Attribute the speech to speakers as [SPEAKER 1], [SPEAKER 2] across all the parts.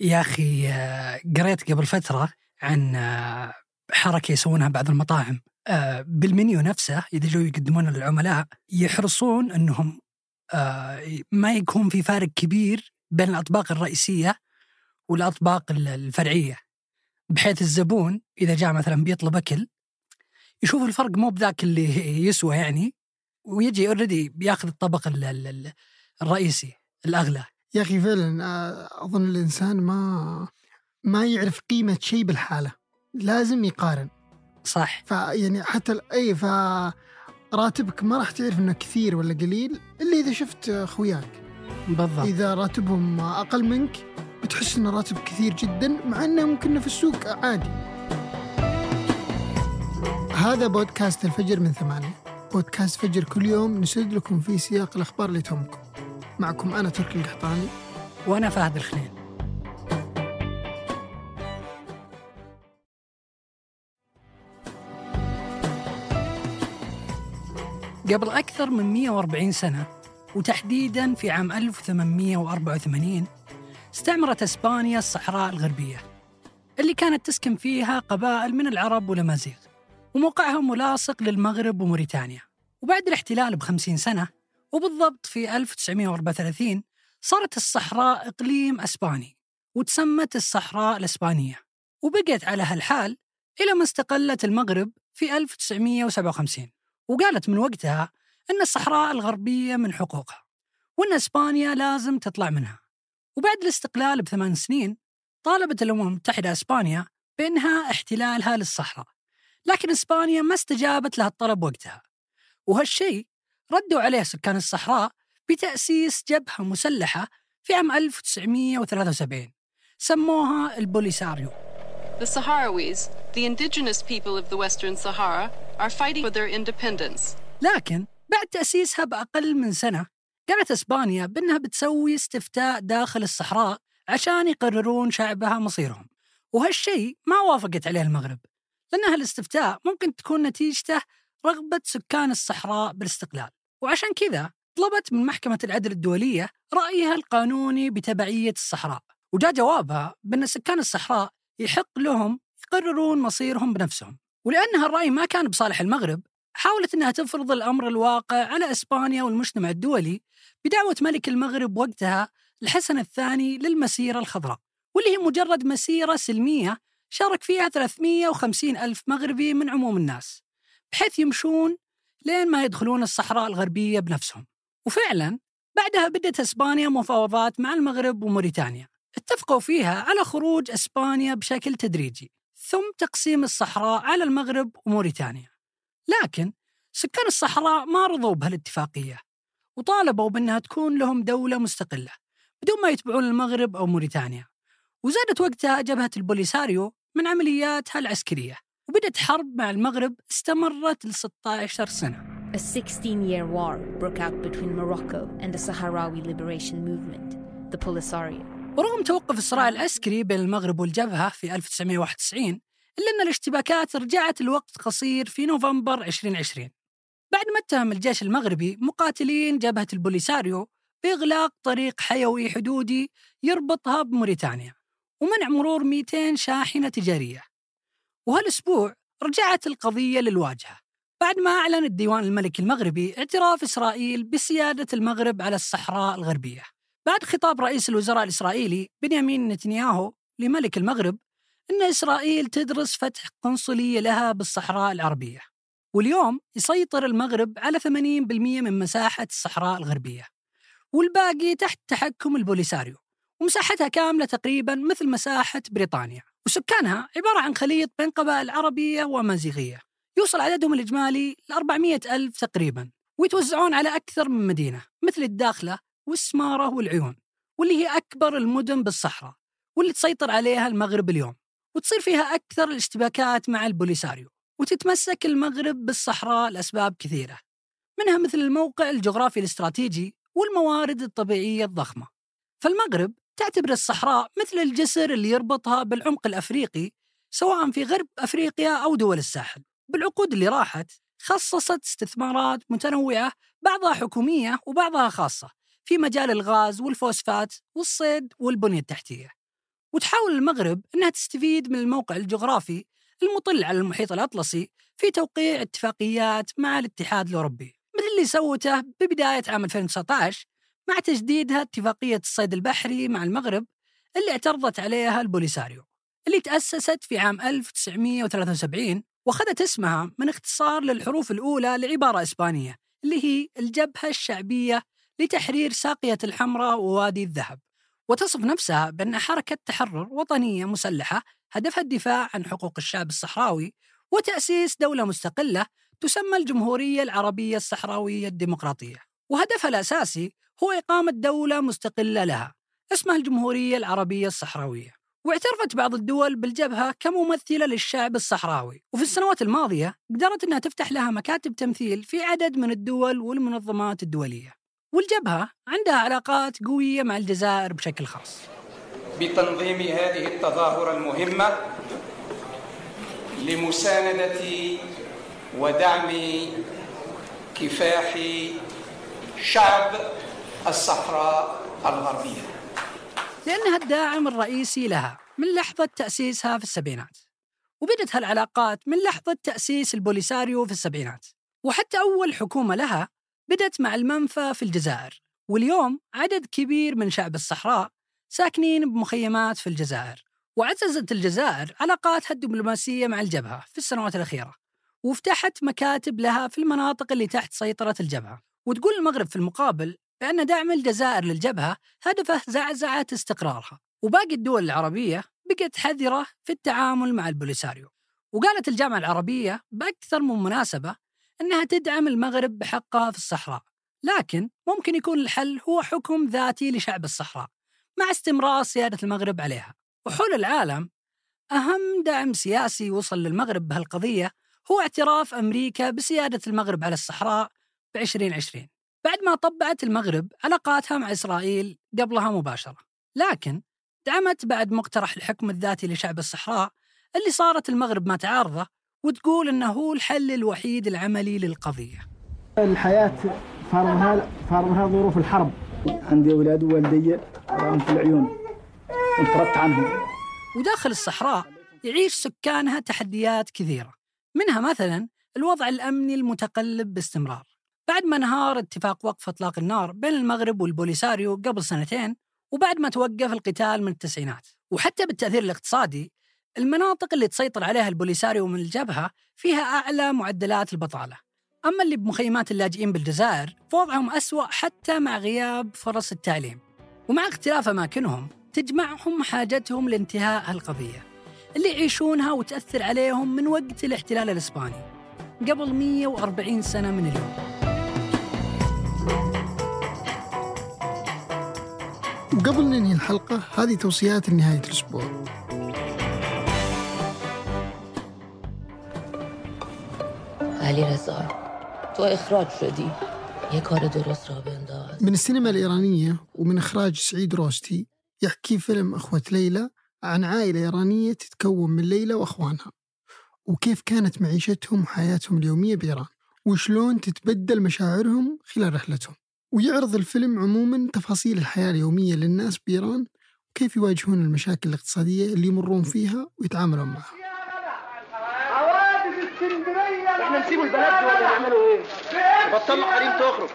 [SPEAKER 1] يا آه، قريت قبل فترة عن آه، حركة يسوونها بعض المطاعم. آه، بالمنيو نفسه إذا جو يقدمونه للعملاء يحرصون أنهم آه، ما يكون في فارق كبير بين الأطباق الرئيسية والأطباق ال- الفرعية. بحيث الزبون إذا جاء مثلا بيطلب أكل يشوف الفرق مو بذاك اللي يسوى يعني ويجي already بياخذ الطبق ال- ال- ال- الرئيسي الأغلى.
[SPEAKER 2] يا أخي فعلا آه، أظن الإنسان ما ما يعرف قيمة شيء بالحالة لازم يقارن.
[SPEAKER 1] صح.
[SPEAKER 2] فيعني حتى اي ف راتبك ما راح تعرف إنه كثير ولا قليل إلا إذا شفت أخوياك.
[SPEAKER 1] بالضبط.
[SPEAKER 2] إذا راتبهم أقل منك بتحس إن راتب كثير جدا مع إنه ممكن في السوق عادي. هذا بودكاست الفجر من ثمانية. بودكاست فجر كل يوم نسرد لكم فيه سياق الأخبار اللي تهمكم. معكم أنا تركي القحطاني.
[SPEAKER 1] وأنا فهد الخنين قبل أكثر من 140 سنة وتحديدا في عام 1884 استعمرت إسبانيا الصحراء الغربية اللي كانت تسكن فيها قبائل من العرب والأمازيغ وموقعها ملاصق للمغرب وموريتانيا. وبعد الاحتلال بخمسين سنة وبالضبط في 1934 صارت الصحراء إقليم أسباني وتسمت الصحراء الإسبانية وبقت على هالحال إلى ما استقلت المغرب في 1957 وقالت من وقتها أن الصحراء الغربية من حقوقها وأن إسبانيا لازم تطلع منها. وبعد الاستقلال بثمان سنين طالبت الأمم المتحدة إسبانيا بإنهاء احتلالها للصحراء لكن إسبانيا ما استجابت لها الطلب وقتها. وهالشيء ردوا عليه سكان الصحراء بتأسيس جبهة مسلحة في عام 1973 سموها البوليساريو.
[SPEAKER 3] The Sahrawis, the indigenous people of the Western Sahara, are fighting for their independence.
[SPEAKER 1] لكن بعد تأسيسها بأقل من سنة قالت إسبانيا بأنها بتسوي استفتاء داخل الصحراء عشان يقررون شعبها مصيرهم. وهالشيء ما وافقت عليه المغرب لأن هالاستفتاء ممكن تكون نتيجته رغبة سكان الصحراء بالاستقلال. وعشان كذا طلبت من محكمة العدل الدولية رأيها القانوني بتبعية الصحراء وجاء جوابها بأن سكان الصحراء يحق لهم يقررون مصيرهم بنفسهم. ولأن هالرأي ما كان بصالح المغرب حاولت أنها تفرض الأمر الواقع على إسبانيا والمجتمع الدولي بدعوة ملك المغرب وقتها الحسن الثاني للمسيرة الخضراء واللي هي مجرد مسيرة سلمية شارك فيها 350 ألف مغربي من عموم الناس بحيث يمشون لين ما يدخلون الصحراء الغربية بنفسهم. وفعلا بعدها بدأت إسبانيا مفاوضات مع المغرب وموريتانيا. اتفقوا فيها على خروج إسبانيا بشكل تدريجي ثم تقسيم الصحراء على المغرب وموريتانيا. لكن سكان الصحراء ما رضوا بهالاتفاقية وطالبوا بأنها تكون لهم دولة مستقلة بدون ما يتبعون المغرب أو موريتانيا. وزادت وقتها جبهة البوليساريو من عملياتها العسكرية. وبدت حرب مع المغرب استمرت ل 16 سنة.
[SPEAKER 4] A 16 year war broke out between Morocco and the Sahrawi liberation movement, the Polisario.
[SPEAKER 1] ورغم توقف الصراع العسكري بين المغرب والجبهة في 1991 إلا أن الاشتباكات رجعت لوقت قصير في نوفمبر 2020 بعد ما اتهم الجيش المغربي مقاتلين جبهة البوليساريو بإغلاق طريق حيوي حدودي يربطها بموريتانيا ومنع مرور 200 شاحنة تجارية. وهالأسبوع رجعت القضية للواجهة. بعد ما أعلن الديوان الملكي المغربي اعتراف إسرائيل بسيادة المغرب على الصحراء الغربية. بعد خطاب رئيس الوزراء الإسرائيلي بنيامين نتنياهو لملك المغرب أن إسرائيل تدرس فتح قنصلية لها بالصحراء العربية. واليوم يسيطر المغرب على 80% من مساحة الصحراء الغربية. والباقي تحت تحكم البوليساريو. ومساحتها كاملة تقريبا مثل مساحة بريطانيا. وسكانها عبارة عن خليط بين قبائل عربية وأمازيغية يوصل عددهم الإجمالي ل 400 ألف تقريبا ويتوزعون على أكثر من مدينة مثل الداخلة والسمارة والعيون واللي هي أكبر المدن بالصحراء واللي تسيطر عليها المغرب اليوم وتصير فيها أكثر الاشتباكات مع البوليساريو وتتمسك المغرب بالصحراء لأسباب كثيرة منها مثل الموقع الجغرافي الاستراتيجي والموارد الطبيعية الضخمة. فالمغرب تعتبر الصحراء مثل الجسر اللي يربطها بالعمق الأفريقي سواء في غرب أفريقيا أو دول الساحل. بالعقود اللي راحت خصصت استثمارات متنوعة بعضها حكومية وبعضها خاصة في مجال الغاز والفوسفات والصيد والبنية التحتية. وتحاول المغرب أنها تستفيد من الموقع الجغرافي المطل على المحيط الأطلسي في توقيع اتفاقيات مع الاتحاد الأوروبي مثل اللي سوته ببداية عام 2019 مع تجديدها اتفاقية الصيد البحري مع المغرب اللي اعترضت عليها البوليساريو اللي تأسست في عام 1973 وأخذت اسمها من اختصار للحروف الأولى لعبارة إسبانية اللي هي الجبهة الشعبية لتحرير ساقية الحمراء ووادي الذهب وتصف نفسها بأن حركة تحرر وطنية مسلحة هدفها الدفاع عن حقوق الشعب الصحراوي وتأسيس دولة مستقلة تسمى الجمهورية العربية الصحراوية الديمقراطية وهدفها الأساسي هو إقامة دولة مستقلة لها اسمها الجمهورية العربية الصحراوية واعترفت بعض الدول بالجبهة كممثلة للشعب الصحراوي وفي السنوات الماضية قدرت أنها تفتح لها مكاتب تمثيل في عدد من الدول والمنظمات الدولية والجبهة عندها علاقات قوية مع الجزائر بشكل خاص.
[SPEAKER 5] بتنظيم هذه التظاهرة المهمة لمساندة ودعم كفاح شعب الصحراء الغربية.
[SPEAKER 1] لأنها الداعم الرئيسي لها من لحظة تأسيسها في السبعينات وبدت هالعلاقات من لحظة تأسيس البوليساريو في السبعينات وحتى أول حكومة لها بدت مع المنفى في الجزائر واليوم عدد كبير من شعب الصحراء ساكنين بمخيمات في الجزائر وعززت الجزائر علاقاتها الدبلوماسية مع الجبهة في السنوات الأخيرة وفتحت مكاتب لها في المناطق اللي تحت سيطرة الجبهة وتقول المغرب في المقابل بأن دعم الجزائر للجبهة هدفه زعزعة استقرارها. وباقي الدول العربية بقت حذرة في التعامل مع البوليساريو. وقالت الجامعة العربية بأكثر من مناسبة أنها تدعم المغرب بحقها في الصحراء. لكن ممكن يكون الحل هو حكم ذاتي لشعب الصحراء مع استمرار سيادة المغرب عليها. وحول العالم أهم دعم سياسي وصل للمغرب بهالقضية هو اعتراف أمريكا بسيادة المغرب على الصحراء ب 2020 بعد ما طبعت المغرب علاقاتها مع إسرائيل قبلها مباشرة لكن دعمت بعد مقترح الحكم الذاتي لشعب الصحراء اللي صارت المغرب ما تعارضه وتقول إنه هو الحل الوحيد العملي للقضية.
[SPEAKER 6] الحياة فارضها فارضها ظروف الحرب عندي أولاد ووالدي راهم في العيون انطردت عنهم.
[SPEAKER 1] وداخل الصحراء يعيش سكانها تحديات كثيرة منها مثلا الوضع الأمني المتقلب باستمرار. بعد ما انهار اتفاق وقف اطلاق النار بين المغرب والبوليساريو قبل سنتين وبعد ما توقف القتال من التسعينات. وحتى بالتأثير الاقتصادي المناطق اللي تسيطر عليها البوليساريو من الجبهة فيها أعلى معدلات البطالة. أما اللي بمخيمات اللاجئين بالجزائر فوضعهم أسوأ حتى مع غياب فرص التعليم. ومع اختلاف أماكنهم تجمعهم حاجتهم لانتهاء هالقضية اللي يعيشونها وتأثر عليهم من وقت الاحتلال الإسباني. قبل 140 سنة من اليوم.
[SPEAKER 2] وقبل ننهي الحلقة هذه توصيات لنهاية الأسبوع.
[SPEAKER 7] علی رضا تو اخراج شدی یه کار درست را بنداز.
[SPEAKER 2] من السينما الإيرانية ومن إخراج سعيد روستي يحكي فيلم أخوة ليلى عن عائلة إيرانية تتكون من ليلى وأخوانها وكيف كانت معيشتهم وحياتهم اليومية بإيران وشلون تتبدل مشاعرهم خلال رحلتهم. ويعرض الفيلم عموما تفاصيل الحياة اليومية للناس بإيران وكيف يواجهون المشاكل الاقتصادية اللي يمرون فيها ويتعاملون معها.
[SPEAKER 6] إحنا نسيب ولا إيه؟ حريم تخرج.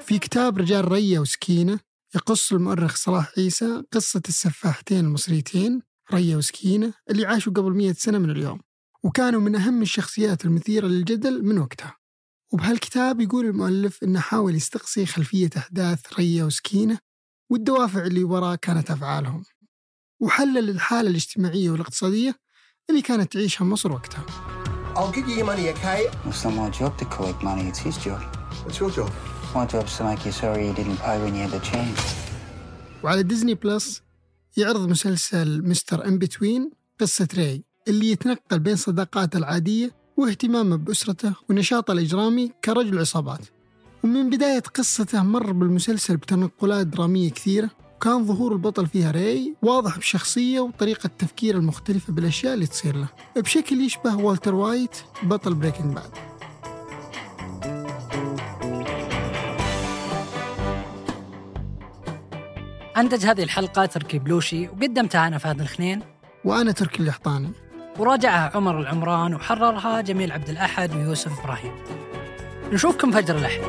[SPEAKER 2] في كتاب رجال ريا وسكينة يقص المؤرخ صلاح عيسى قصة السفاحتين المصريتين ريا وسكينة اللي عاشوا قبل مئة سنة من اليوم وكانوا من أهم الشخصيات المثيرة للجدل من وقتها. وبهالكتاب يقول المؤلف إنه حاول يستقصي خلفية أحداث ريا وسكينة والدوافع اللي وراء كانت أفعالهم وحلل الحالة الاجتماعية والاقتصادية اللي كانت تعيشها مصر وقتها
[SPEAKER 8] I'll give you your money, okay?
[SPEAKER 9] It's not my job to collect money, it's his job.
[SPEAKER 8] What's your job?
[SPEAKER 9] My job's to make you sorry you didn't pay when you had the chance.
[SPEAKER 2] وعلى ديزني بلس يعرض مسلسل مستر ان بتوين قصة راي اللي يتنقل بين صداقاته العادية واهتمامه بأسرته ونشاطه الإجرامي كرجل عصابات. ومن بداية قصته مر بالمسلسل بتنقلات درامية كثيرة. وكان ظهور البطل فيها راي واضح بشخصية وطريقة تفكير المختلفة بالأشياء اللي تصير له. بشكل يشبه والتر وايت بطل بريكنج باد.
[SPEAKER 1] أنتج هذه الحلقة تركي البلوشي وقدمتها أنا فهد الخنين.
[SPEAKER 2] وأنا تركي القحطاني
[SPEAKER 1] وراجعها عمر العمران وحررها جميل عبد الأحد ويوسف إبراهيم. نشوفكم فجر الأحد.